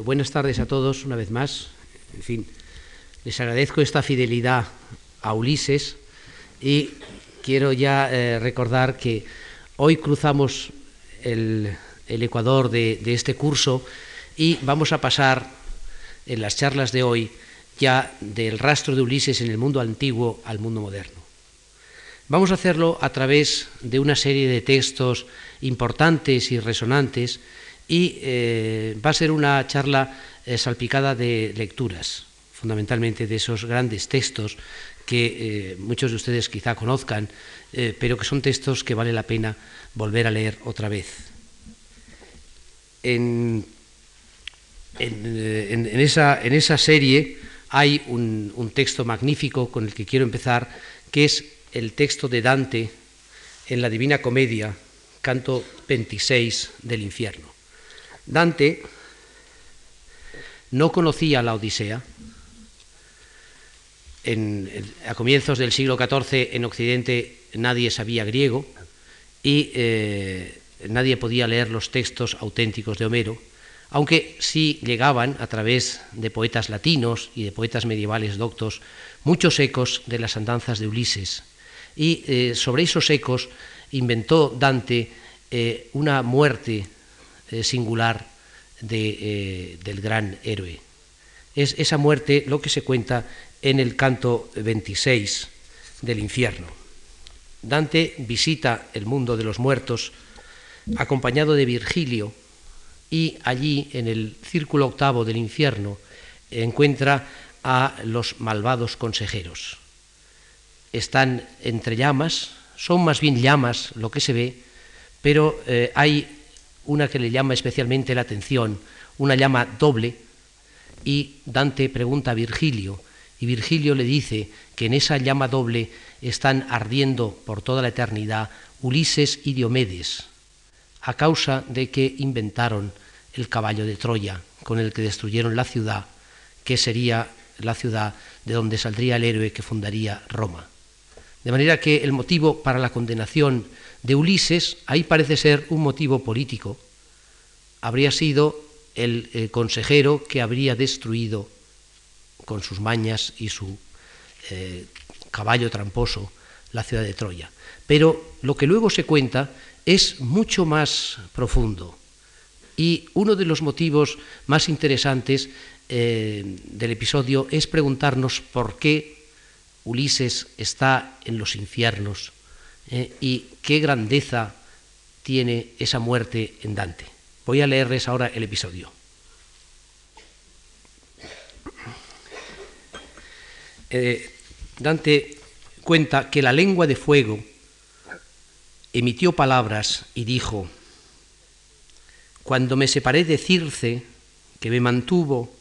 Buenas tardes a todos una vez más. En fin, les agradezco esta fidelidad a Ulises y quiero ya eh, recordar que hoy cruzamos el, Ecuador de, de, este curso y vamos a pasar en las charlas de hoy ya del rastro de Ulises en el mundo antiguo al mundo moderno. Vamos a hacerlo a través de una serie de textos importantes y resonantes y eh, va a ser una charla eh, salpicada de lecturas, fundamentalmente de esos grandes textos que eh, muchos de ustedes quizá conozcan, pero que son textos que vale la pena volver a leer otra vez. En, esa, serie hay un, un texto magnífico con el que quiero empezar, que es el texto de Dante en la Divina Comedia, canto 26 del infierno. Dante no conocía la Odisea. a comienzos del siglo XIV en Occidente nadie sabía griego y eh, nadie podía leer los textos auténticos de Homero, aunque sí llegaban a través de poetas latinos y de poetas medievales doctos muchos ecos de las andanzas de Ulises. Y eh, sobre esos ecos inventó Dante eh, una muerte eh, singular eh, del gran héroe. Es esa muerte lo que se cuenta en el canto 26 del infierno. Dante visita el mundo de los muertos acompañado de Virgilio y allí en el círculo octavo del infierno encuentra a los malvados consejeros. Están entre llamas, son más bien llamas lo que se ve, pero eh, hay una que le llama especialmente la atención, una llama doble, y Dante pregunta a Virgilio, y Virgilio le dice que en esa llama doble están ardiendo por toda la eternidad Ulises y Diomedes, a causa de que inventaron el caballo de Troya, con el que destruyeron la ciudad, que sería la ciudad de donde saldría el héroe que fundaría Roma. De manera que el motivo para la condenación de Ulises, ahí parece ser un motivo político, habría sido el, eh, consejero que habría destruido con sus mañas y su eh, caballo tramposo la ciudad de Troya. Pero lo que luego se cuenta es mucho más profundo y uno de los motivos más interesantes eh, del episodio es preguntarnos por qué Ulises está en los infiernos ¿eh? y qué grandeza tiene esa muerte en Dante. Voy a leerles ahora el episodio. Eh, Dante cuenta que la lengua de fuego emitió palabras y dijo, cuando me separé de Circe, que me mantuvo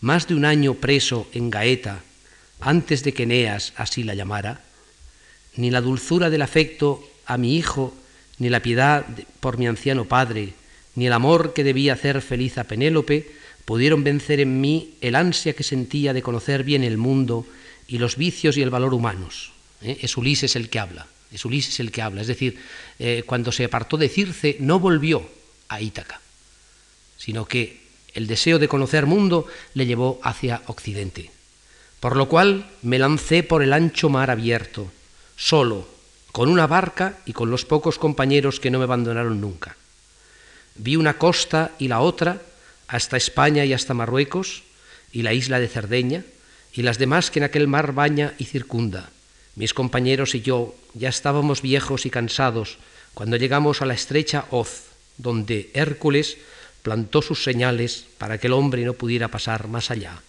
más de un año preso en Gaeta, antes de que Eneas así la llamara, ni la dulzura del afecto a mi hijo, ni la piedad por mi anciano padre, ni el amor que debía hacer feliz a Penélope, pudieron vencer en mí el ansia que sentía de conocer bien el mundo y los vicios y el valor humanos. ¿eh? Es Ulises el que habla, es Ulises el que habla. Es decir, eh, cuando se apartó de Circe no volvió a Ítaca, sino que el deseo de conocer mundo le llevó hacia Occidente. Por lo cual me lancé por el ancho mar abierto, solo, con una barca y con los pocos compañeros que no me abandonaron nunca. Vi una costa y la otra, hasta España y hasta Marruecos, y la isla de Cerdeña, y las demás que en aquel mar baña y circunda. Mis compañeros y yo ya estábamos viejos y cansados cuando llegamos a la estrecha hoz, donde Hércules plantó sus señales para que el hombre no pudiera pasar más allá.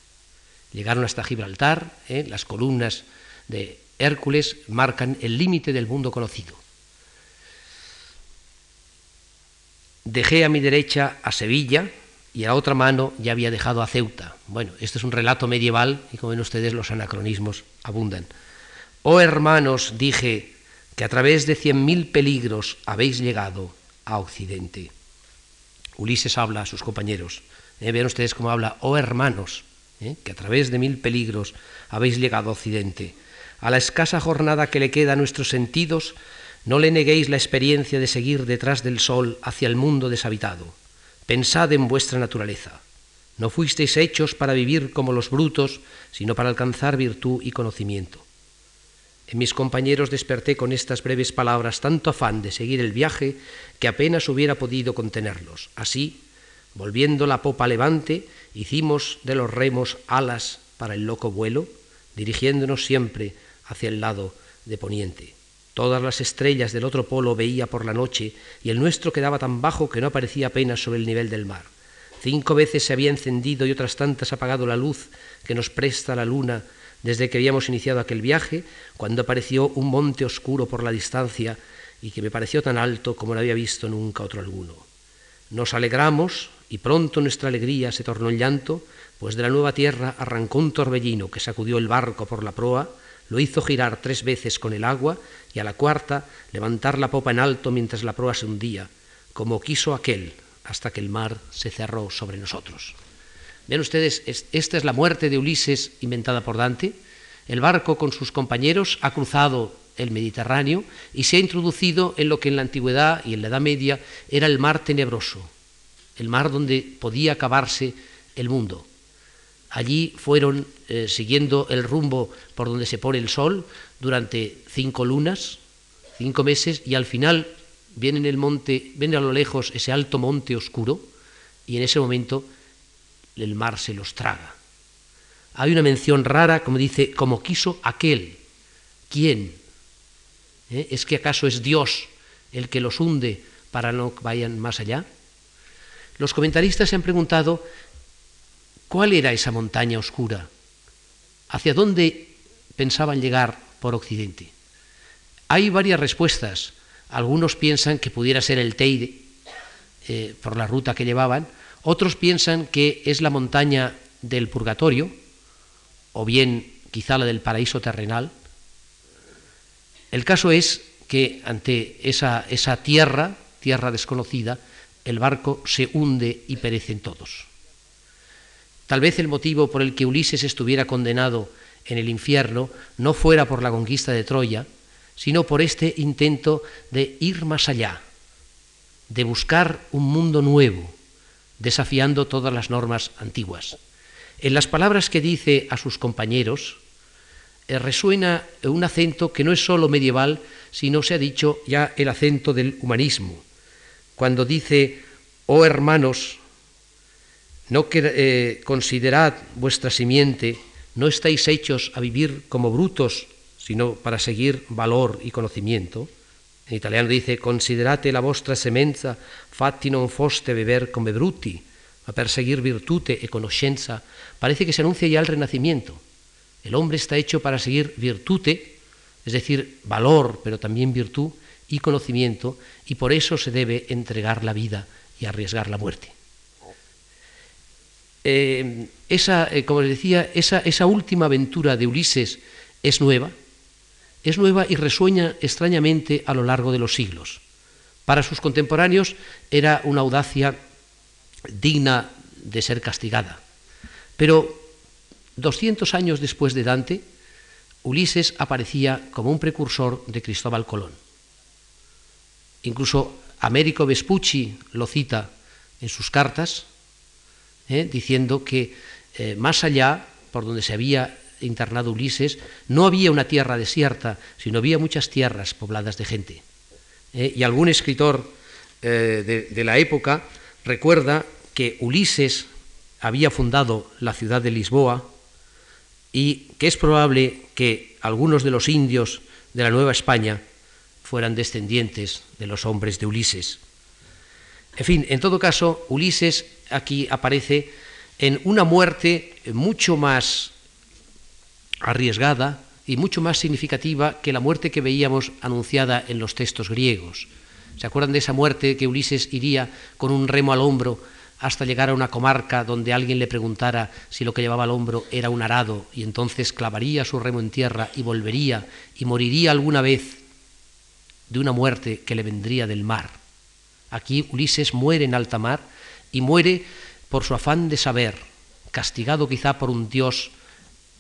Llegaron hasta Gibraltar, ¿eh? las columnas de Hércules marcan el límite del mundo conocido. Dejé a mi derecha a Sevilla y a la otra mano ya había dejado a Ceuta. Bueno, este es un relato medieval y como ven ustedes los anacronismos abundan. Oh hermanos, dije, que a través de cien mil peligros habéis llegado a Occidente. Ulises habla a sus compañeros. Eh, vean ustedes cómo habla, oh hermanos, eh, que a través de mil peligros habéis llegado a Occidente. A la escasa jornada que le queda a nuestros sentidos, no le neguéis la experiencia de seguir detrás del sol hacia el mundo deshabitado. Pensad en vuestra naturaleza. No fuisteis hechos para vivir como los brutos, sino para alcanzar virtud y conocimiento. En mis compañeros desperté con estas breves palabras tanto afán de seguir el viaje que apenas hubiera podido contenerlos. Así, volviendo la popa levante, hicimos de los remos alas para el loco vuelo, dirigiéndonos siempre hacia el lado de poniente. Todas las estrellas del otro polo veía por la noche y el nuestro quedaba tan bajo que no aparecía apenas sobre el nivel del mar. Cinco veces se había encendido y otras tantas apagado la luz que nos presta la luna desde que habíamos iniciado aquel viaje, cuando apareció un monte oscuro por la distancia y que me pareció tan alto como no había visto nunca otro alguno. Nos alegramos y pronto nuestra alegría se tornó en llanto, pues de la nueva tierra arrancó un torbellino que sacudió el barco por la proa, lo hizo girar tres veces con el agua y a la cuarta levantar la popa en alto mientras la proa se hundía, como quiso aquel, hasta que el mar se cerró sobre nosotros. Ven ustedes, esta es la muerte de Ulises inventada por Dante. El barco con sus compañeros ha cruzado el Mediterráneo y se ha introducido en lo que en la antigüedad y en la Edad Media era el mar tenebroso, el mar donde podía acabarse el mundo. Allí fueron eh, siguiendo el rumbo por donde se pone el sol durante cinco lunas, cinco meses, y al final viene en el monte, viene a lo lejos ese alto monte oscuro, y en ese momento el mar se los traga. Hay una mención rara, como dice, como quiso aquel. ¿Quién? ¿Eh? ¿Es que acaso es Dios el que los hunde para no vayan más allá? Los comentaristas se han preguntado cuál era esa montaña oscura, hacia dónde pensaban llegar por Occidente. Hay varias respuestas. Algunos piensan que pudiera ser el Teide, eh, por la ruta que llevaban, otros piensan que es la montaña del purgatorio, o bien quizá la del paraíso terrenal. El caso es que ante esa, esa tierra, tierra desconocida, el barco se hunde y perecen todos. Tal vez el motivo por el que Ulises estuviera condenado en el infierno no fuera por la conquista de Troya, sino por este intento de ir más allá, de buscar un mundo nuevo, desafiando todas las normas antiguas. En las palabras que dice a sus compañeros eh, resuena un acento que no es sólo medieval, sino se ha dicho ya el acento del humanismo. Cuando dice, oh hermanos, no eh, considerad vuestra simiente, no estáis hechos a vivir como brutos, sino para seguir valor y conocimiento. En italiano dice, considerate la vostra semenza, fatti non foste beber come bruti, a perseguir virtute e conoscenza. Parece que se anuncia ya el renacimiento. El hombre está hecho para seguir virtute, es decir, valor, pero también virtud y conocimiento, y por eso se debe entregar la vida y arriesgar la muerte. Eh, esa, eh, como les decía, esa, esa última aventura de Ulises es nueva, es nueva y resuena extrañamente a lo largo de los siglos. Para sus contemporáneos era una audacia digna de ser castigada. Pero 200 años después de Dante, Ulises aparecía como un precursor de Cristóbal Colón. Incluso Américo Vespucci lo cita en sus cartas, eh, diciendo que eh, más allá, por donde se había internado Ulises, no había una tierra desierta, sino había muchas tierras pobladas de gente. Eh, y algún escritor de, la época recuerda que Ulises había fundado la ciudad de Lisboa y que es probable que algunos de los indios de la Nueva España fueran descendientes de los hombres de Ulises. En fin, en todo caso, Ulises aquí aparece en una muerte mucho más arriesgada y mucho más significativa que la muerte que veíamos anunciada en los textos griegos. ¿Se acuerdan de esa muerte que Ulises iría con un remo al hombro hasta llegar a una comarca donde alguien le preguntara si lo que llevaba al hombro era un arado y entonces clavaría su remo en tierra y volvería y moriría alguna vez de una muerte que le vendría del mar? Aquí Ulises muere en alta mar y muere por su afán de saber, castigado quizá por un dios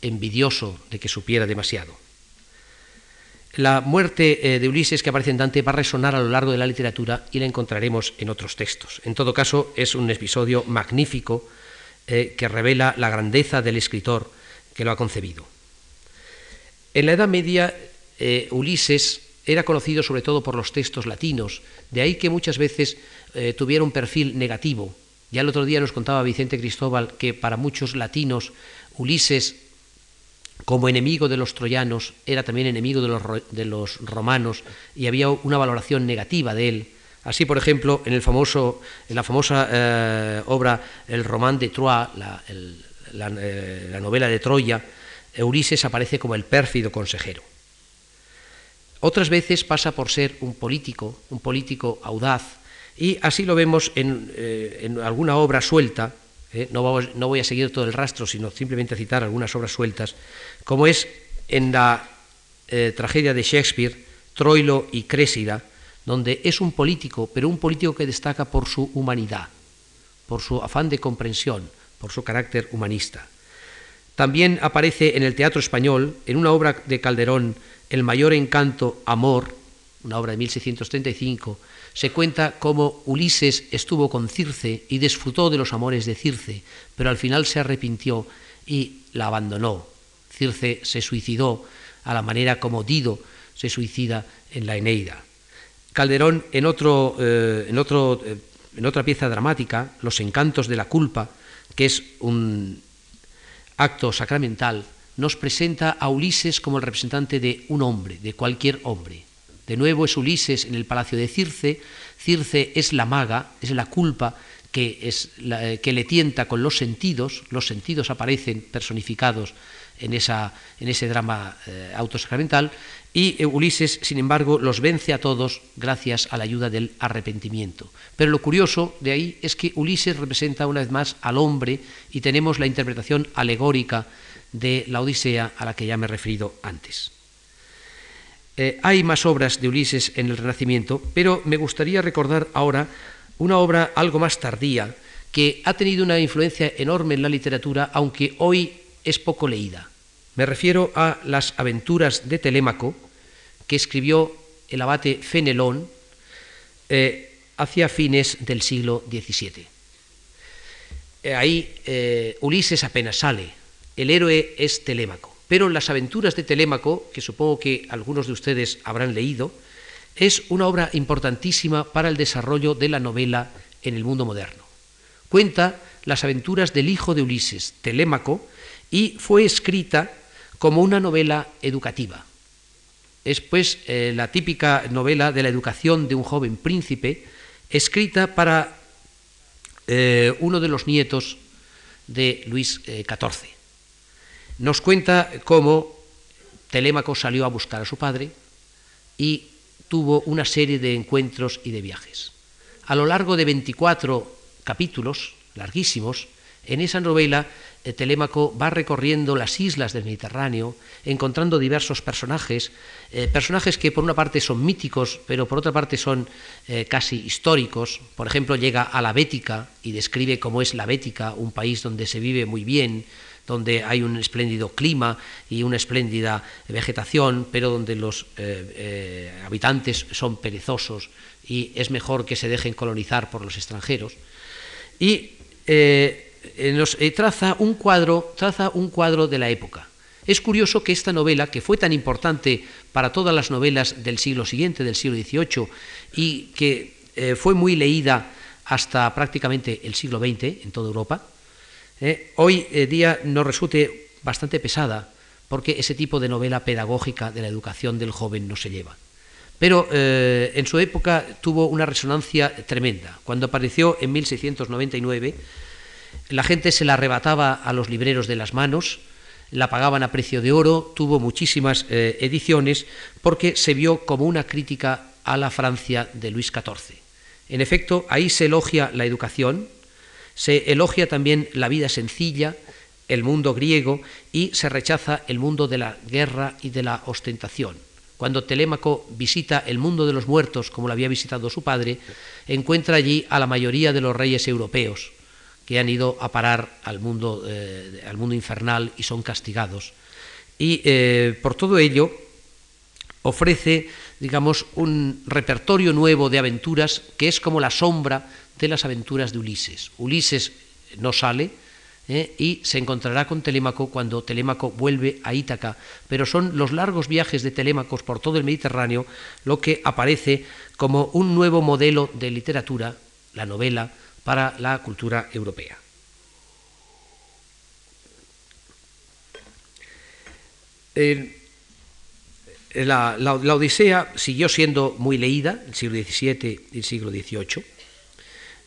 envidioso de que supiera demasiado. La muerte eh, de Ulises que aparece en Dante va a resonar a lo largo de la literatura y la encontraremos en otros textos. En todo caso, es un episodio magnífico eh, que revela la grandeza del escritor que lo ha concebido. En la Edad Media, eh, Ulises era conocido sobre todo por los textos latinos, de ahí que muchas veces tuviera un perfil negativo. Ya el otro día nos contaba Vicente Cristóbal que para muchos latinos Ulises, como enemigo de los troyanos, era también enemigo de los, de los romanos y había una valoración negativa de él. Así, por ejemplo, en, el famoso, en la famosa eh, obra El Román de Troyes, la, eh, la novela de Troya, Ulises aparece como el pérfido consejero. Otras veces pasa por ser un político, un político audaz, y así lo vemos en, eh, alguna obra suelta, eh, no, voy a seguir todo el rastro, sino simplemente citar algunas obras sueltas, como es en la eh, tragedia de Shakespeare, Troilo y Crésida, donde es un político, pero un político que destaca por su humanidad, por su afán de comprensión, por su carácter humanista. También aparece en el teatro español, en una obra de Calderón, El mayor encanto, Amor, una obra de 1635, se cuenta cómo Ulises estuvo con Circe y disfrutó de los amores de Circe, pero al final se arrepintió y la abandonó. Circe se suicidó a la manera como Dido se suicida en la Eneida. Calderón, en, otro, eh, en, otro, eh, en otra pieza dramática, Los encantos de la culpa, que es un acto sacramental, nos presenta a Ulises como el representante de un hombre, de cualquier hombre. De nuevo es Ulises en el palacio de Circe. Circe es la maga, es la culpa que, eh, le tienta con los sentidos. Los sentidos aparecen personificados en ese drama eh, autosacramental. Y eh, Ulises, sin embargo, los vence a todos gracias a la ayuda del arrepentimiento. Pero lo curioso de ahí es que Ulises representa una vez más al hombre y tenemos la interpretación alegórica de la Odisea a la que ya me he referido antes. Eh, hay más obras de Ulises en el Renacimiento, pero me gustaría recordar ahora una obra algo más tardía que ha tenido una influencia enorme en la literatura, aunque hoy es poco leída. Me refiero a las aventuras de Telémaco, que escribió el abate Fenelón eh, hacia fines del siglo XVII. Eh, ahí Ulises apenas sale, el héroe es Telémaco. Pero Las aventuras de Telémaco, que supongo que algunos de ustedes habrán leído, es una obra importantísima para el desarrollo de la novela en el mundo moderno. Cuenta las aventuras del hijo de Ulises, Telémaco, y fue escrita como una novela educativa. Es pues eh, la típica novela de la educación de un joven príncipe, escrita para eh, uno de los nietos de Luis XIV. Nos cuenta cómo Telémaco salió a buscar a su padre y tuvo una serie de encuentros y de viajes. A lo largo de 24 capítulos, larguísimos, en esa novela Telémaco va recorriendo las islas del Mediterráneo, encontrando diversos personajes, eh, personajes que por una parte son míticos, pero por otra parte son eh, casi históricos. Por ejemplo, llega a la Bética y describe cómo es la Bética, un país donde se vive muy bien, donde hay un espléndido clima y una espléndida vegetación, pero donde los eh, habitantes son perezosos y es mejor que se dejen colonizar por los extranjeros. Y nos traza, un cuadro, traza un cuadro de la época. Es curioso que esta novela, que fue tan importante para todas las novelas del siglo siguiente, del siglo XVIII, y que fue muy leída hasta prácticamente el siglo XX en toda Europa, ¿eh? hoy eh, día nos resulte bastante pesada porque ese tipo de novela pedagógica de la educación del joven no se lleva. Pero eh, en su época tuvo una resonancia tremenda. Cuando apareció en 1699, la gente se la arrebataba a los libreros de las manos, la pagaban a precio de oro, tuvo muchísimas ediciones porque se vio como una crítica a la Francia de Luis XIV. En efecto, ahí se elogia la educación, se elogia también la vida sencilla, el mundo griego, y se rechaza el mundo de la guerra y de la ostentación. Cuando Telémaco visita el mundo de los muertos, como lo había visitado su padre, encuentra allí a la mayoría de los reyes europeos que han ido a parar al mundo, eh, al mundo infernal y son castigados. Y eh, por todo ello ofrece, digamos, un repertorio nuevo de aventuras que es como la sombra de las aventuras de Ulises. Ulises no sale, ¿eh? y se encontrará con Telémaco cuando Telémaco vuelve a Ítaca. Pero son los largos viajes de Telémacos por todo el Mediterráneo lo que aparece como un nuevo modelo de literatura, la novela, para la cultura europea. la, Odisea siguió siendo muy leída, el siglo XVII y el siglo XVIII.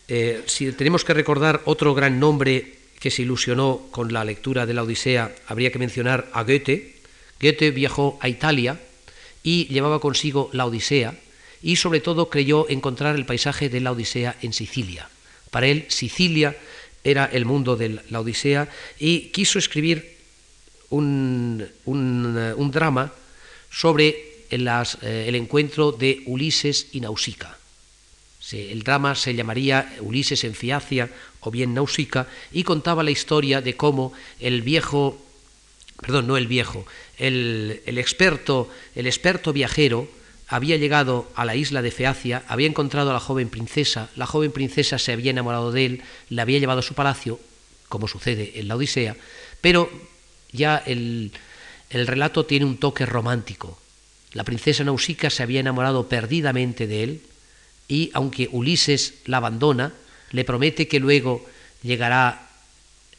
Eh, si tenemos que recordar otro gran nombre que se ilusionó con la lectura de la Odisea, habría que mencionar a Goethe. Goethe viajó a Italia y llevaba consigo la Odisea y sobre todo creyó encontrar el paisaje de la Odisea en Sicilia. Para él Sicilia era el mundo de la Odisea y quiso escribir un, drama sobre eh, el encuentro de Ulises y Nausicaa el drama se llamaría Ulises en Fiacia o bien Náusica y contaba la historia de cómo el viejo, perdón, no el viejo, el, experto, el experto viajero había llegado a la isla de Feacia, había encontrado a la joven princesa, la joven princesa se había enamorado de él, le había llevado a su palacio, como sucede en la Odisea, pero ya el, el relato tiene un toque romántico. La princesa Nausicaa se había enamorado perdidamente de él, y aunque Ulises la abandona, le promete que luego llegará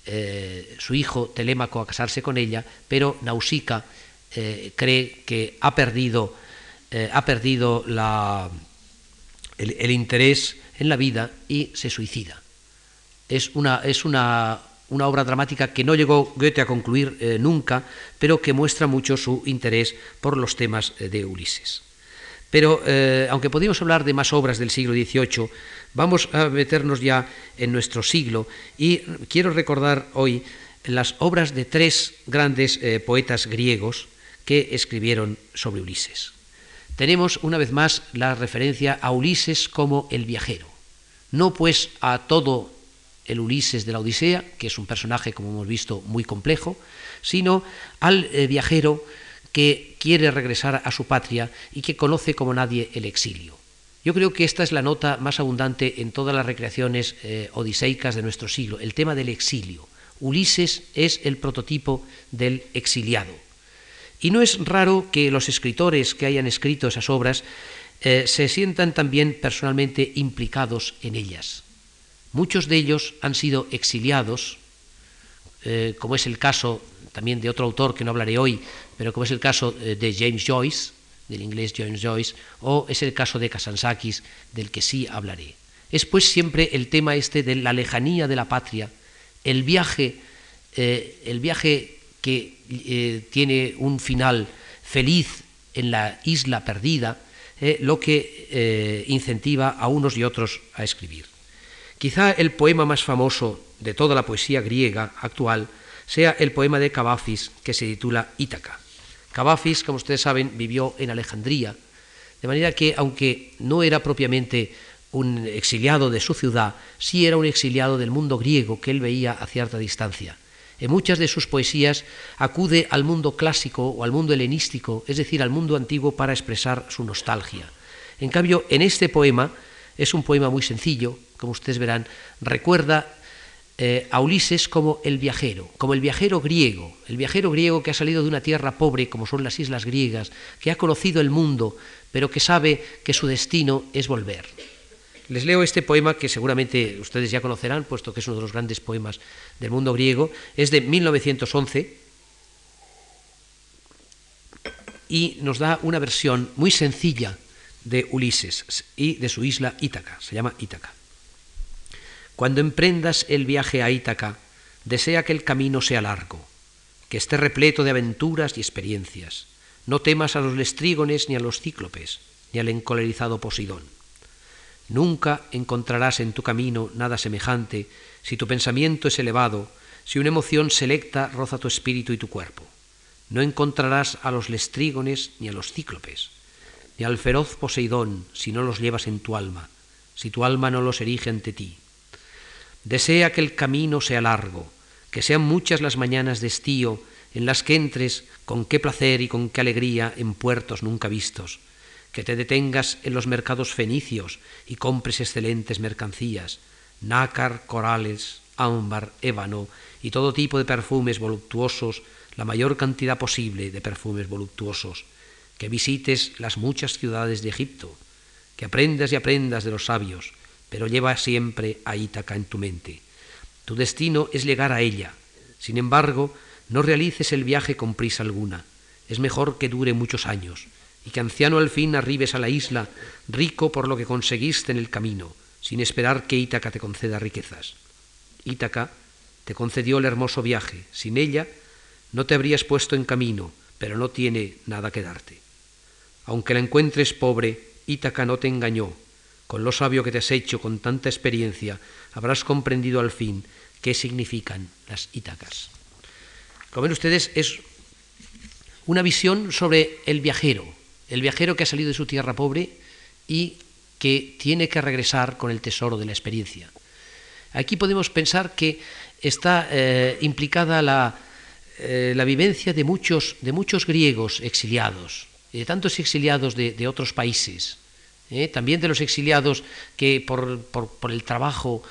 eh, su hijo Telémaco a casarse con ella, pero Nausicaa eh, cree que ha perdido, eh, ha perdido el, interés en la vida y se suicida. Es una, obra dramática que no llegó Goethe a concluir nunca, pero que muestra mucho su interés por los temas de Ulises. Pero eh, aunque podemos hablar de más obras del siglo XVIII, vamos a meternos ya en nuestro siglo y quiero recordar hoy las obras de tres grandes eh, poetas griegos que escribieron sobre Ulises. Tenemos una vez más la referencia a Ulises como el viajero, no pues a todo el Ulises de la Odisea, que es un personaje, como hemos visto, muy complejo, sino al eh, viajero que quiere regresar a su patria y que conoce como nadie el exilio. Yo creo que esta es la nota más abundante en todas las recreaciones eh, odiseicas de nuestro siglo, el tema del exilio. Ulises es el prototipo del exiliado. Y no es raro que los escritores que hayan escrito esas obras eh, se sientan también personalmente implicados en ellas. Muchos de ellos han sido exiliados, eh, como es el caso también de otro autor que no hablaré hoy, pero como es el caso eh, de James Joyce, del inglés James Joyce, o es el caso de Kasansakis, del que sí hablaré. Es pues siempre el tema este de la lejanía de la patria, el viaje, el viaje que eh, tiene un final feliz en la isla perdida, lo que incentiva a unos y otros a escribir. Quizá el poema más famoso de toda la poesía griega actual sea el poema de Cavafis que se titula Ítaca. Cavafis, como ustedes saben, vivió en Alejandría, de manera que, aunque no era propiamente un exiliado de su ciudad, sí era un exiliado del mundo griego que él veía a cierta distancia. En muchas de sus poesías acude al mundo clásico o al mundo helenístico, es decir, al mundo antiguo para expresar su nostalgia. En cambio, en este poema, es un poema muy sencillo, como ustedes verán, recuerda eh, a Ulises como el viajero, como el viajero griego, el viajero griego que ha salido de una tierra pobre como son las islas griegas, que ha conocido el mundo, pero que sabe que su destino es volver. Les leo este poema que seguramente ustedes ya conocerán, puesto que es uno de los grandes poemas del mundo griego, es de 1911 y nos da una versión muy sencilla de Ulises y de su isla Ítaca, se llama Ítaca. Cuando emprendas el viaje a Ítaca, desea que el camino sea largo, que esté repleto de aventuras y experiencias. No temas a los lestrígones ni a los cíclopes, ni al encolerizado Poseidón. Nunca encontrarás en tu camino nada semejante si tu pensamiento es elevado, si una emoción selecta roza tu espíritu y tu cuerpo. No encontrarás a los lestrígones ni a los cíclopes, ni al feroz Poseidón si no los llevas en tu alma, si tu alma no los erige ante ti. Desea que el camino sea largo, que sean muchas las mañanas de estío en las que entres con qué placer y con qué alegría en puertos nunca vistos, que te detengas en los mercados fenicios y compres excelentes mercancías, nácar, corales, ámbar, ébano y todo tipo de perfumes voluptuosos, la mayor cantidad posible de perfumes voluptuosos, que visites las muchas ciudades de Egipto, que aprendas y aprendas de los sabios, pero lleva siempre a Ítaca en tu mente. Tu destino es llegar a ella. Sin embargo, no realices el viaje con prisa alguna. Es mejor que dure muchos años y que anciano al fin arribes a la isla, rico por lo que conseguiste en el camino, sin esperar que Ítaca te conceda riquezas. Ítaca te concedió el hermoso viaje. Sin ella no te habrías puesto en camino, pero no tiene nada que darte. Aunque la encuentres pobre, Ítaca no te engañó. Con lo sabio que te has hecho, con tanta experiencia, habrás comprendido al fin qué significan las Ítacas. Como ven ustedes, es una visión sobre el viajero, el viajero que ha salido de su tierra pobre y que tiene que regresar con el tesoro de la experiencia. Aquí podemos pensar que está eh, implicada la, eh, la, vivencia de muchos, de muchos griegos exiliados, de tantos exiliados de, de otros países, eh, también de los exiliados que por, el trabajo,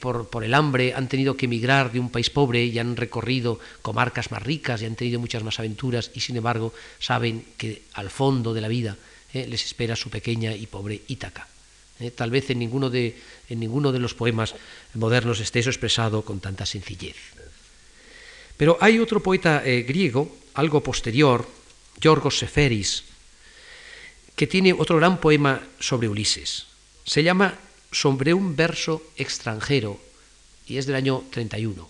por, por, el hambre, han tenido que emigrar de un país pobre y han recorrido comarcas más ricas y han tenido muchas más aventuras y sin embargo saben que al fondo de la vida les espera su pequeña y pobre Ítaca. tal vez en ninguno de, en ninguno de los poemas modernos esté eso expresado con tanta sencillez. Pero hay otro poeta eh, griego, algo posterior, Yorgos Seferis, que tiene otro gran poema sobre Ulises. Se llama Sobre un verso extranjero y es del año 31.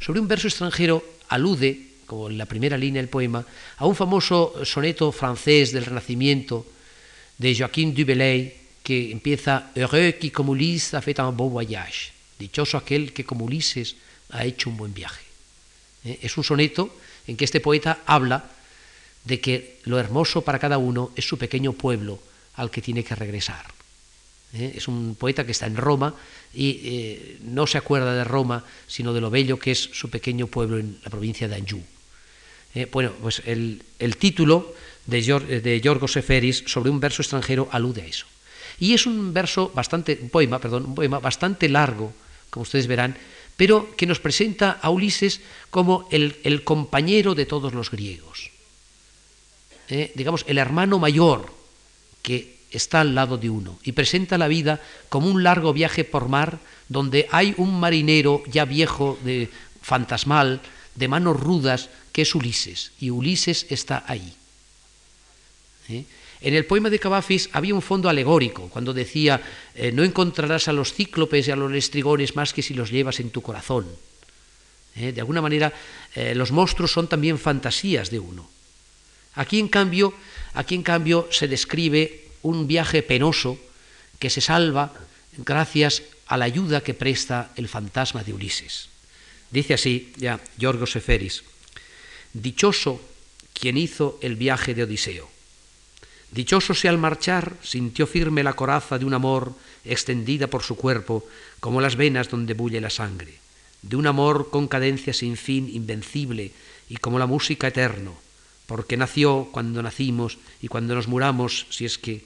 Sobre un verso extranjero alude, como en la primera línea del poema, a un famoso soneto francés del Renacimiento de Joaquin du que empieza Heureux qui comme Ulysse a fait un beau voyage. Dichoso aquel que como Ulises ha hecho un buen viaje. ¿Eh? Es un soneto en que este poeta habla de que lo hermoso para cada uno es su pequeño pueblo al que tiene que regresar. ¿Eh? Es un poeta que está en Roma y eh, no se acuerda de Roma, sino de lo bello que es su pequeño pueblo en la provincia de Anjou. bueno, pues el, título de, de Yorgos Seferis sobre un verso extranjero alude a eso. Y es un verso bastante, un poema, perdón, un poema bastante largo, como ustedes verán, pero que nos presenta a Ulises como el, el compañero de todos los griegos. Eh, digamos, el hermano mayor que está al lado de uno y presenta la vida como un largo viaje por mar donde hay un marinero ya viejo, de fantasmal, de manos rudas, que es Ulises, y Ulises está ahí. ¿Eh? En el poema de Cavafis había un fondo alegórico, cuando decía, eh, no encontrarás a los cíclopes y a los lestrigones más que si los llevas en tu corazón. De alguna manera, los monstruos son también fantasías de uno. Aquí en, cambio, aquí, en cambio, se describe un viaje penoso que se salva gracias a la ayuda que presta el fantasma de Ulises. Dice así ya Yorgos Seferis, dichoso quien hizo el viaje de Odiseo Dichoso si al marchar sintió firme la coraza de un amor extendida por su cuerpo como las venas donde bulle la sangre, de un amor con cadencia sin fin, invencible y como la música eterno, porque nació cuando nacimos y cuando nos muramos, si es que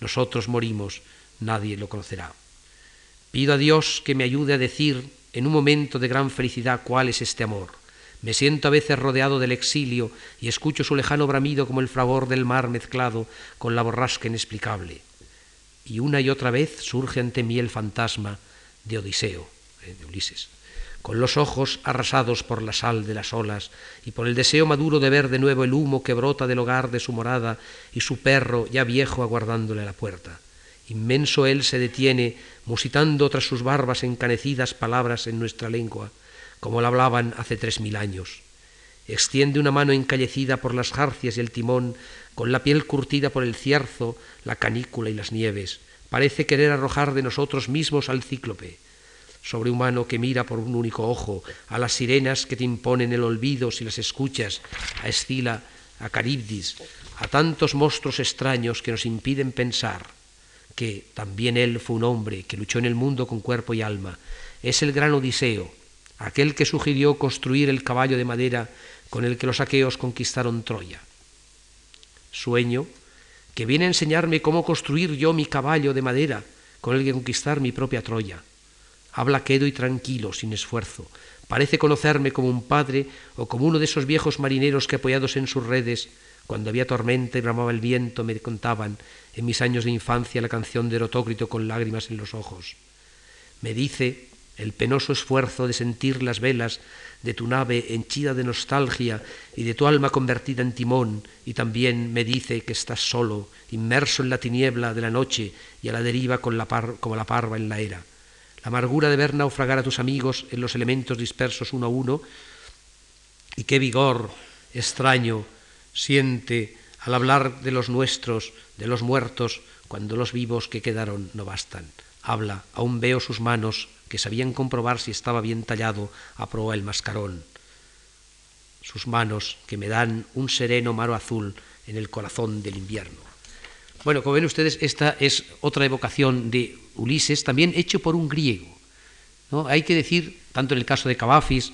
nosotros morimos, nadie lo conocerá. Pido a Dios que me ayude a decir en un momento de gran felicidad cuál es este amor me siento a veces rodeado del exilio y escucho su lejano bramido como el fragor del mar mezclado con la borrasca inexplicable. Y una y otra vez surge ante mí el fantasma de Odiseo, eh, de Ulises, con los ojos arrasados por la sal de las olas y por el deseo maduro de ver de nuevo el humo que brota del hogar de su morada y su perro ya viejo aguardándole a la puerta. Inmenso él se detiene, musitando tras sus barbas encanecidas palabras en nuestra lengua, como la hablaban hace tres mil años. Extiende una mano encallecida por las jarcias y el timón, con la piel curtida por el cierzo, la canícula y las nieves. Parece querer arrojar de nosotros mismos al cíclope. Sobrehumano que mira por un único ojo, a las sirenas que te imponen el olvido si las escuchas, a Escila, a Caribdis, a tantos monstruos extraños que nos impiden pensar que también él fue un hombre que luchó en el mundo con cuerpo y alma. Es el gran Odiseo, aquel que sugirió construir el caballo de madera con el que los aqueos conquistaron Troya. Sueño que viene a enseñarme cómo construir yo mi caballo de madera con el que conquistar mi propia Troya. Habla quedo y tranquilo, sin esfuerzo. Parece conocerme como un padre o como uno de esos viejos marineros que apoyados en sus redes, cuando había tormenta y bramaba el viento, me contaban en mis años de infancia la canción de Erotócrito con lágrimas en los ojos. Me dice el penoso esfuerzo de sentir las velas de tu nave henchida de nostalgia y de tu alma convertida en timón, y también me dice que estás solo, inmerso en la tiniebla de la noche y a la deriva con la como la parva en la era. Amargura de ver naufragar a tus amigos en los elementos dispersos uno a uno, y qué vigor extraño siente al hablar de los nuestros, de los muertos, cuando los vivos que quedaron no bastan. Habla, aún veo sus manos que sabían comprobar si estaba bien tallado a proa el mascarón. Sus manos que me dan un sereno maro azul en el corazón del invierno. Bueno, como ven ustedes, esta es otra evocación de Ulises, también hecho por un griego. ¿no? Hay que decir, tanto en el caso de Cavafis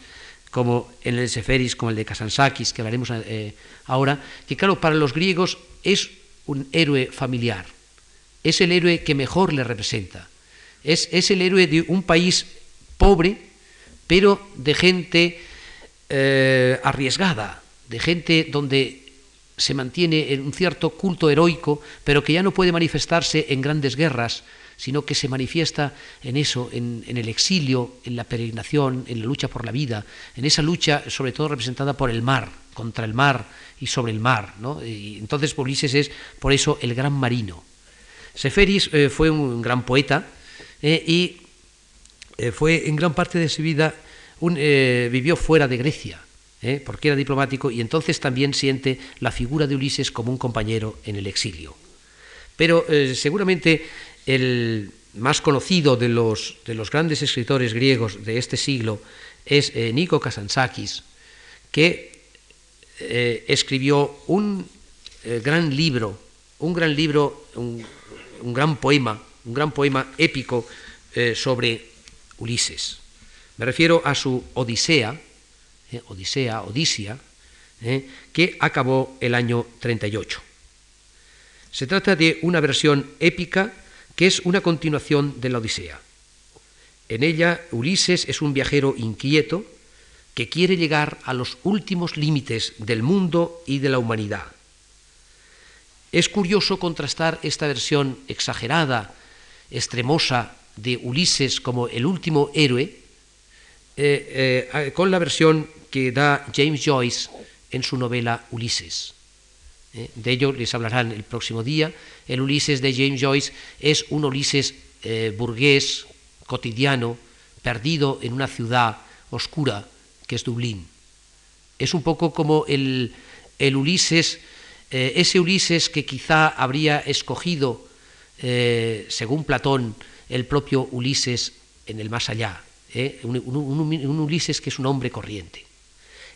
como en el de Seferis, como el de Kasansakis, que hablaremos eh, ahora, que claro, para los griegos es un héroe familiar, es el héroe que mejor le representa. Es, el héroe de un país pobre, pero de gente eh, arriesgada, de gente donde se mantiene un cierto culto heroico, pero que ya no puede manifestarse en grandes guerras, sino que se manifiesta en eso, en, el exilio, en la peregrinación, en la lucha por la vida, en esa lucha sobre todo representada por el mar, contra el mar y sobre el mar. Y entonces Ulises es por eso el gran marino. Seferis eh, fue un gran poeta, eh, y eh, fue en gran parte de su vida, vivió fuera de Grecia, porque era diplomático y entonces también siente la figura de Ulises como un compañero en el exilio. Pero seguramente el más conocido de los, de los, grandes escritores griegos de este siglo es Nico Kasansakis, que escribió un gran libro, un gran libro, un gran poema un gran poema épico eh, sobre Ulises. Me refiero a su Odisea, eh, Odisea, Odisia, eh, que acabó el año 38. Se trata de una versión épica que es una continuación de la Odisea. En ella Ulises es un viajero inquieto que quiere llegar a los últimos límites del mundo y de la humanidad. Es curioso contrastar esta versión exagerada extremosa de Ulises como el último héroe, eh, con la versión que da James Joyce en su novela Ulises. Eh, de ello les hablarán el próximo día. El Ulises de James Joyce es un Ulises burgués, cotidiano, perdido en una ciudad oscura que es Dublín. Es un poco como el, el Ulises, ese Ulises que quizá habría escogido eh, según Platón, el propio Ulises en el más allá, ¿eh? un, Ulises que es un hombre corriente.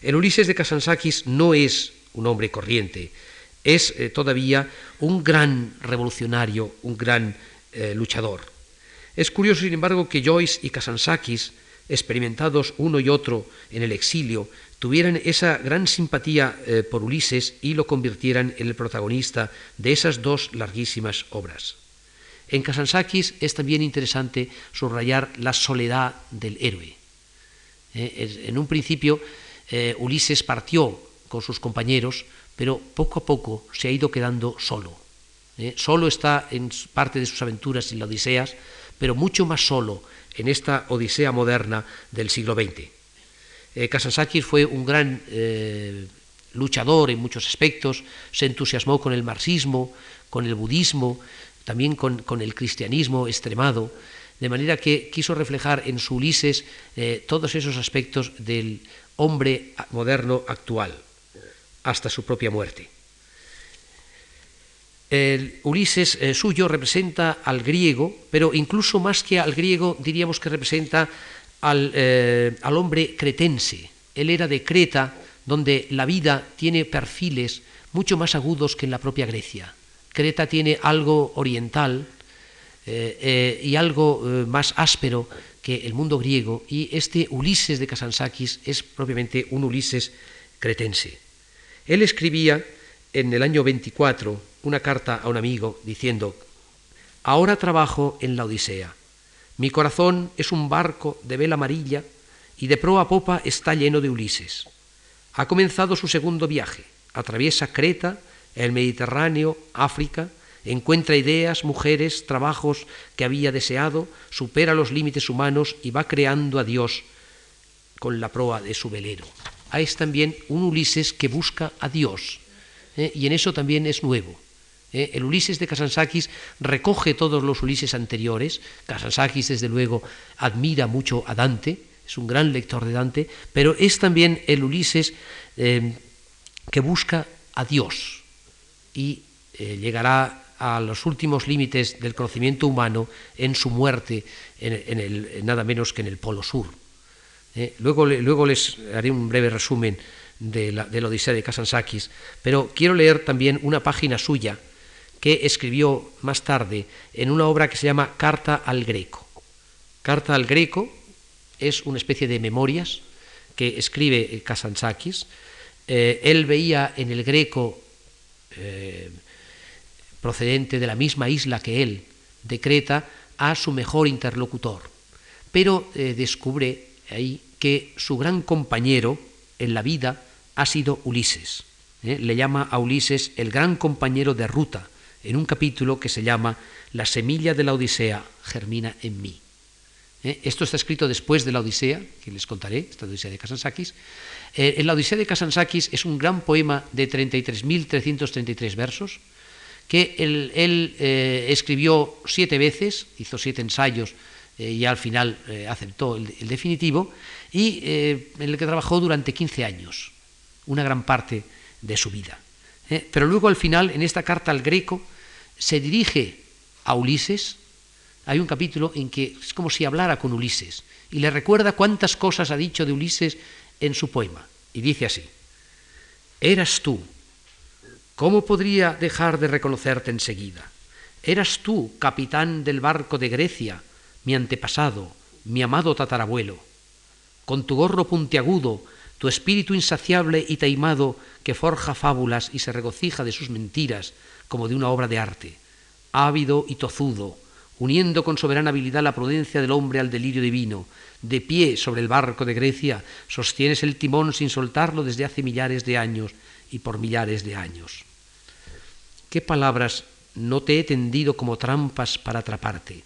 El Ulises de Kasansakis no es un hombre corriente, es eh, todavía un gran revolucionario, un gran luchador. Es curioso, sin embargo, que Joyce y Kasansakis, experimentados uno y otro en el exilio, tuvieran esa gran simpatía por Ulises y lo convirtieran en el protagonista de esas dos larguísimas obras. En Kasansakis es también interesante subrayar la soledad del héroe. Eh, en un principio, eh, Ulises partió con sus compañeros, pero poco a poco se ha ido quedando solo. Eh, solo está en parte de sus aventuras en la Odiseas, pero mucho más solo en esta Odisea moderna del siglo XX. Kasansakis fue un gran luchador en muchos aspectos, se entusiasmó con el marxismo, con el budismo, también con, el cristianismo extremado, de manera que quiso reflejar en su Ulises eh, todos esos aspectos del hombre moderno actual, hasta su propia muerte. El Ulises eh, suyo representa al griego, pero incluso más que al griego diríamos que representa al, eh, al hombre cretense. Él era de Creta, donde la vida tiene perfiles mucho más agudos que en la propia Grecia. Creta tiene algo oriental eh, y algo más áspero que el mundo griego, y este Ulises de Kasansakis es propiamente un Ulises cretense. Él escribía en el año 24 una carta a un amigo diciendo, ahora trabajo en la Odisea, Mi corazón es un barco de vela amarilla y de proa a popa está lleno de Ulises. Ha comenzado su segundo viaje. Atraviesa Creta, el Mediterráneo, África, encuentra ideas, mujeres, trabajos que había deseado, supera los límites humanos y va creando a Dios con la proa de su velero. Es también un Ulises que busca a Dios, ¿eh? y en eso también es nuevo. ¿eh? El Ulises de Kasansakis recoge todos los Ulises anteriores. Kasansakis, desde luego, admira mucho a Dante, es un gran lector de Dante, pero es también el Ulises eh, que busca a Dios y llegará a los últimos límites del conocimiento humano en su muerte, en, el, nada menos que en el Polo Sur. luego, luego les haré un breve resumen de la, Odisea de Kasansakis, pero quiero leer también una página suya que escribió más tarde en una obra que se llama Carta al Greco. Carta al Greco es una especie de memorias que escribe Kasansakis. Eh, él veía en el Greco, eh, procedente de la misma isla que él, de Creta, a su mejor interlocutor, pero eh, descubre ahí que su gran compañero en la vida ha sido Ulises. ¿eh? Le llama a Ulises el gran compañero de ruta en un capítulo que se llama La semilla de la Odisea germina en mí. ¿eh? Esto está escrito después de la Odisea, que les contaré, esta Odisea de Kasansakis. Eh, en la Odisea de Kasansakis es un gran poema de 33.333 versos que él, escribió siete veces, hizo siete ensayos y al final aceptó el, el, definitivo, y en el que trabajó durante 15 años una gran parte de su vida. ¿eh? Pero luego al final, en esta carta al Greco, se dirige a Ulises. Hay un capítulo en que es como si hablara con Ulises y le recuerda cuántas cosas ha dicho de Ulises en su poema. Y dice así, eras tú, ¿cómo podría dejar de reconocerte enseguida? Eras tú, capitán del barco de Grecia, mi antepasado, mi amado tatarabuelo. Con tu gorro puntiagudo tu espíritu insaciable y taimado que forja fábulas y se regocija de sus mentiras como de una obra de arte, ávido y tozudo, uniendo con soberana habilidad la prudencia del hombre al delirio divino, de pie sobre el barco de Grecia, sostienes el timón sin soltarlo desde hace millares de años y por millares de años. ¿Qué palabras no te he tendido como trampas para atraparte?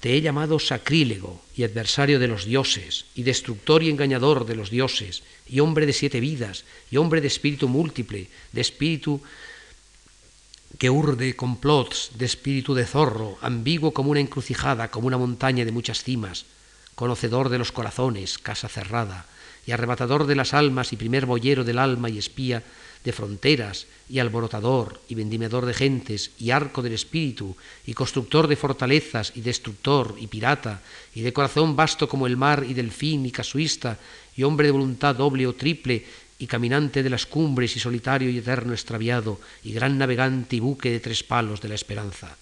Te he llamado sacrílego y adversario de los dioses, y destructor y engañador de los dioses, y hombre de siete vidas, y hombre de espíritu múltiple, de espíritu que urde complots, de espíritu de zorro, ambiguo como una encrucijada, como una montaña de muchas cimas, conocedor de los corazones, casa cerrada, y arrebatador de las almas y primer boyero del alma y espía de fronteras, y alborotador, y vendimedor de gentes, y arco del espíritu, y constructor de fortalezas, y destructor, y pirata, y de corazón vasto como el mar, y delfín, y casuista, y hombre de voluntad doble o triple, y caminante de las cumbres, y solitario y eterno extraviado, y gran navegante y buque de tres palos de la esperanza.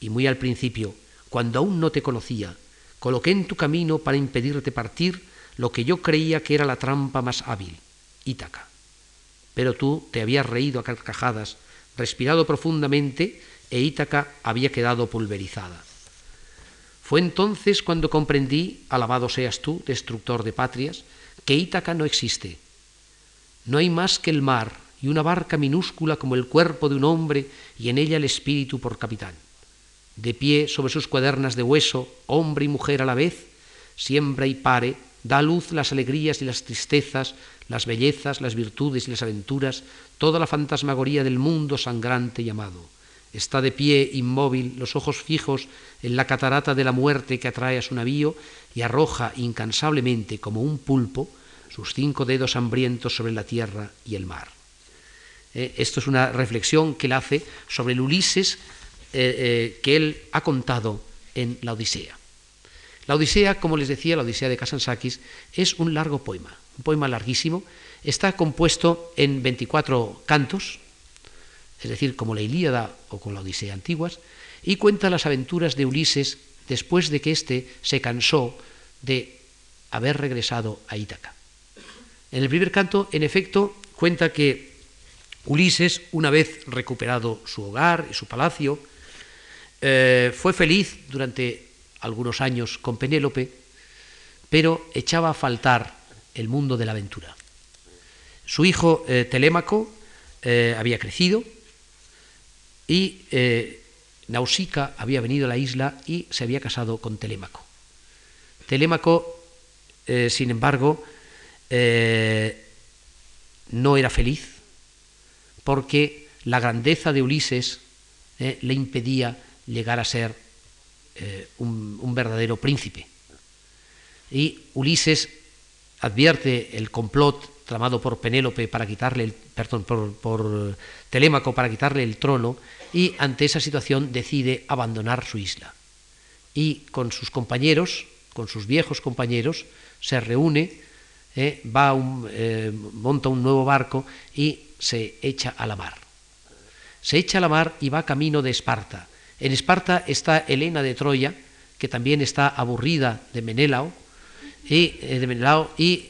Y muy al principio, cuando aún no te conocía, coloqué en tu camino para impedirte partir lo que yo creía que era la trampa más hábil, Ítaca pero tú te habías reído a carcajadas, respirado profundamente e Ítaca había quedado pulverizada. Fue entonces cuando comprendí, alabado seas tú, destructor de patrias, que Ítaca no existe. No hay más que el mar y una barca minúscula como el cuerpo de un hombre y en ella el espíritu por capitán. De pie sobre sus cuadernas de hueso, hombre y mujer a la vez, siembra y pare, da luz las alegrías y las tristezas, las bellezas, las virtudes y las aventuras, toda la fantasmagoría del mundo sangrante y amado. Está de pie, inmóvil, los ojos fijos en la catarata de la muerte que atrae a su navío y arroja incansablemente como un pulpo sus cinco dedos hambrientos sobre la tierra y el mar. Eh, esto es una reflexión que él hace sobre el Ulises eh, eh, que él ha contado en la Odisea. La Odisea, como les decía, la Odisea de Kasansakis, es un largo poema, un poema larguísimo, está compuesto en 24 cantos, es decir, como la Ilíada o con la Odisea antiguas, y cuenta las aventuras de Ulises después de que éste se cansó de haber regresado a Ítaca. En el primer canto, en efecto, cuenta que Ulises, una vez recuperado su hogar y su palacio, eh, fue feliz durante algunos años con Penélope, pero echaba a faltar el mundo de la aventura. Su hijo eh, Telémaco eh, había crecido y eh, Nausica había venido a la isla y se había casado con Telémaco. Telémaco, sin embargo, no era feliz porque la grandeza de Ulises le impedía llegar a ser un verdadero príncipe. Y Ulises advierte el complot tramado por Penélope para quitarle el, perdón, por, Telémaco para quitarle el trono y ante esa situación decide abandonar su isla. Y con sus compañeros, con sus viejos compañeros, se reúne, eh, va eh, monta un nuevo barco y se echa a la mar. Se echa a la mar y va camino de Esparta. En Esparta está Helena de Troya, que también está aburrida de Menelao, y, eh, de Menelao, y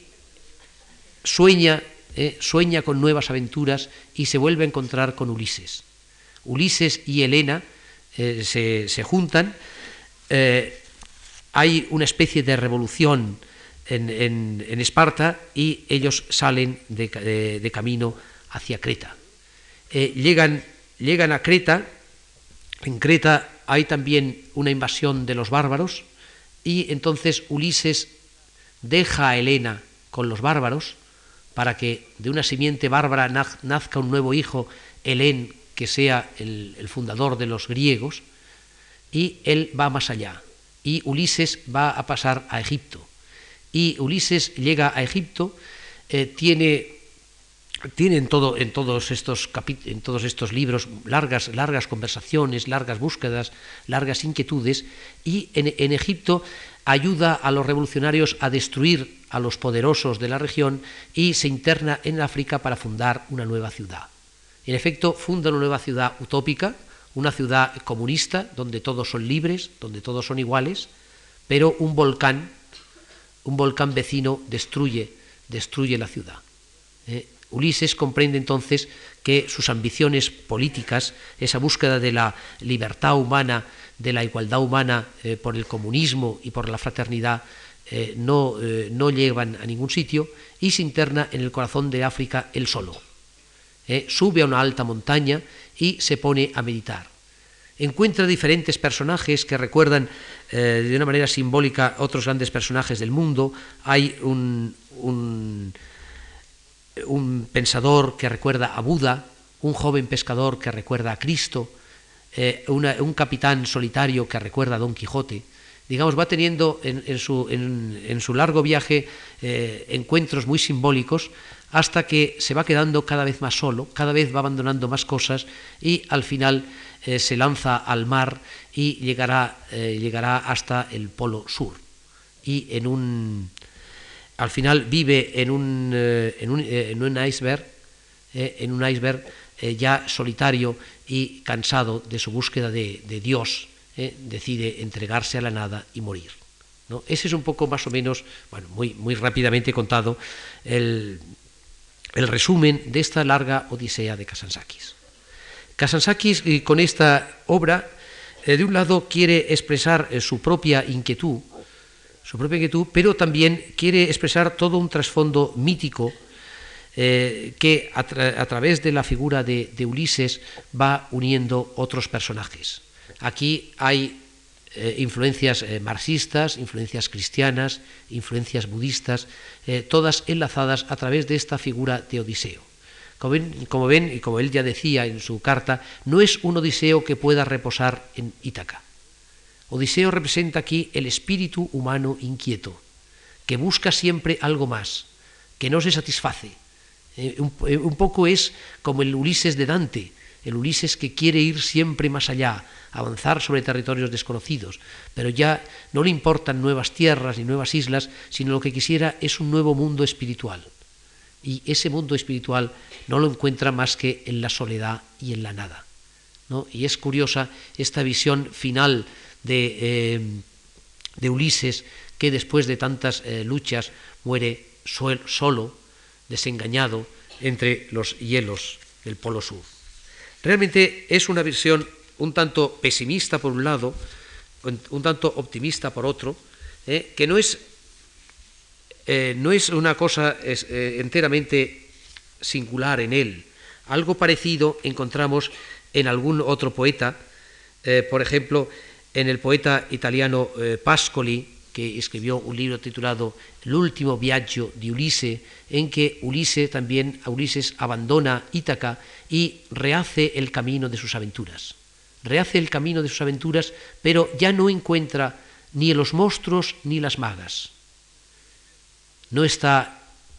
sueña, eh, sueña con nuevas aventuras y se vuelve a encontrar con Ulises. Ulises y Helena eh, se, juntan, hay una especie de revolución en, Esparta y ellos salen de, camino hacia Creta. llegan, llegan a Creta, en Creta hay también una invasión de los bárbaros y entonces Ulises deja a Helena con los bárbaros para que de una simiente bárbara nazca un nuevo hijo, Helén, que sea el, fundador de los griegos, y él va más allá. Y Ulises va a pasar a Egipto. Y Ulises llega a Egipto, eh, tiene tiene en, todo, en, todos estos en todos estos libros largas, largas conversaciones, largas búsquedas, largas inquietudes, y en, Egipto ayuda a los revolucionarios a destruir a los poderosos de la región y se interna en África para fundar una nueva ciudad. En efecto, funda una nueva ciudad utópica, una ciudad comunista, donde todos son libres, donde todos son iguales, pero un volcán, un volcán vecino destruye, destruye la ciudad. Ulises comprende entonces que sus ambiciones políticas, esa búsqueda de la libertad humana, de la igualdad humana eh, por el comunismo y por la fraternidad, eh, no, eh, no, llevan a ningún sitio y se interna en el corazón de África él solo. sube a una alta montaña y se pone a meditar. Encuentra diferentes personajes que recuerdan de una manera simbólica otros grandes personajes del mundo. Hay un un pensador que recuerda a Buda, un joven pescador que recuerda a Cristo, eh, un capitán solitario que recuerda a Don Quijote. Digamos, va teniendo en, su, largo viaje eh, encuentros muy simbólicos hasta que se va quedando cada vez más solo, cada vez va abandonando más cosas y al final eh, se lanza al mar y llegará hasta el polo sur. Y en un, al final vive en un, eh, en un, eh, en un iceberg, eh, en un iceberg ya solitario y cansado de su búsqueda de, Dios, decide entregarse a la nada y morir. ¿no? Ese es un poco más o menos, bueno, muy, muy rápidamente contado, el, el resumen de esta larga odisea de Kasansakis. Kasansakis con esta obra, de un lado quiere expresar su propia inquietud, su propia inquietud, pero también quiere expresar todo un trasfondo mítico eh, que a, través de la figura de, Ulises va uniendo otros personajes. Aquí hay eh, influencias eh, marxistas, influencias cristianas, influencias budistas, todas enlazadas a través de esta figura de Odiseo. Como ven, como ven, y como él ya decía en su carta, no es un Odiseo que pueda reposar en Ítaca. Odiseo representa aquí el espíritu humano inquieto, que busca siempre algo más, que no se satisface. Eh, eh, un, poco es como el Ulises de Dante, el Ulises que quiere ir siempre más allá, avanzar sobre territorios desconocidos, pero ya no le importan nuevas tierras ni nuevas islas, sino lo que quisiera es un nuevo mundo espiritual. Y ese mundo espiritual no lo encuentra más que en la soledad y en la nada. ¿no? Y es curiosa esta visión final eh, de, Ulises, que después de tantas eh, luchas muere solo, desengañado, entre los hielos del Polo Sur. Realmente es una visión un tanto pesimista por un lado, un tanto optimista por otro, que no es, no es una cosa enteramente singular en él. Algo parecido encontramos en algún otro poeta, por ejemplo, en el poeta italiano Pascoli, que escribió un libro titulado El último viaggio de Ulisse, en que Ulisse también Ulises abandona Ítaca y rehace el camino de sus aventuras. Rehace el camino de sus aventuras, pero ya no encuentra ni los monstruos ni las magas. No está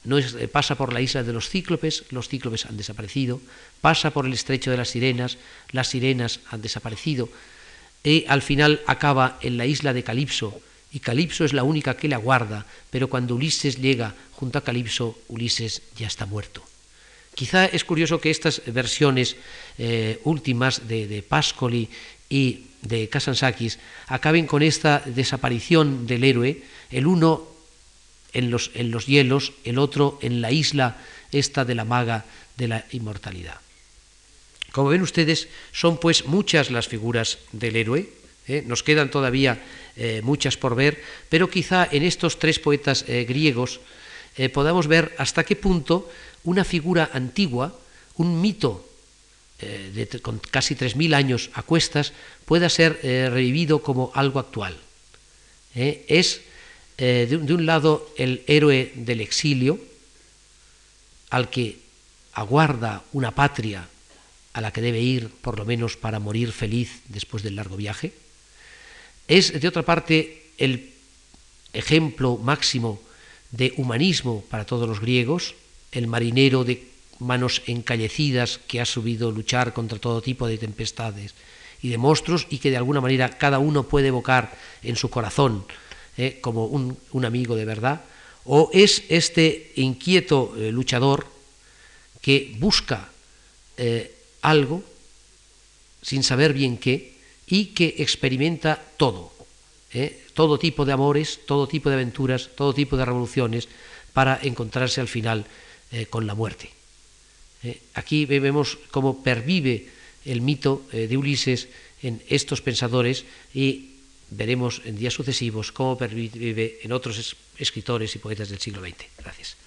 no eh, pasa por la isla de los cíclopes, los cíclopes han desaparecido, pasa por el estrecho de las sirenas, las sirenas han desaparecido, y al final acaba en la isla de Calipso, y Calipso es la única que le aguarda, pero cuando Ulises llega junto a Calipso, Ulises ya está muerto. Quizá es curioso que estas versiones eh, últimas de, Pascoli y de Kasansakis acaben con esta desaparición del héroe, el uno en los, en los hielos, el otro en la isla esta de la maga de la inmortalidad. Como ven ustedes, son pues muchas las figuras del héroe, ¿eh? nos quedan todavía eh, muchas por ver, pero quizá en estos tres poetas eh, griegos podamos ver hasta qué punto una figura antigua, un mito con casi 3.000 años a cuestas, pueda ser revivido como algo actual. Es, de un lado, el héroe del exilio, al que aguarda una patria a la que debe ir por lo menos para morir feliz después del largo viaje, es, de otra parte, el ejemplo máximo de humanismo para todos los griegos, el marinero de manos encallecidas que ha subido a luchar contra todo tipo de tempestades y de monstruos y que de alguna manera cada uno puede evocar en su corazón eh, como un, amigo de verdad, o es este inquieto eh, luchador que busca eh, algo sin saber bien qué, y que experimenta todo, ¿eh? todo tipo de amores, todo tipo de aventuras, todo tipo de revoluciones, para encontrarse al final eh, con la muerte. ¿eh? Aquí vemos cómo pervive el mito de Ulises en estos pensadores y veremos en días sucesivos cómo pervive en otros escritores y poetas del siglo XX. Gracias.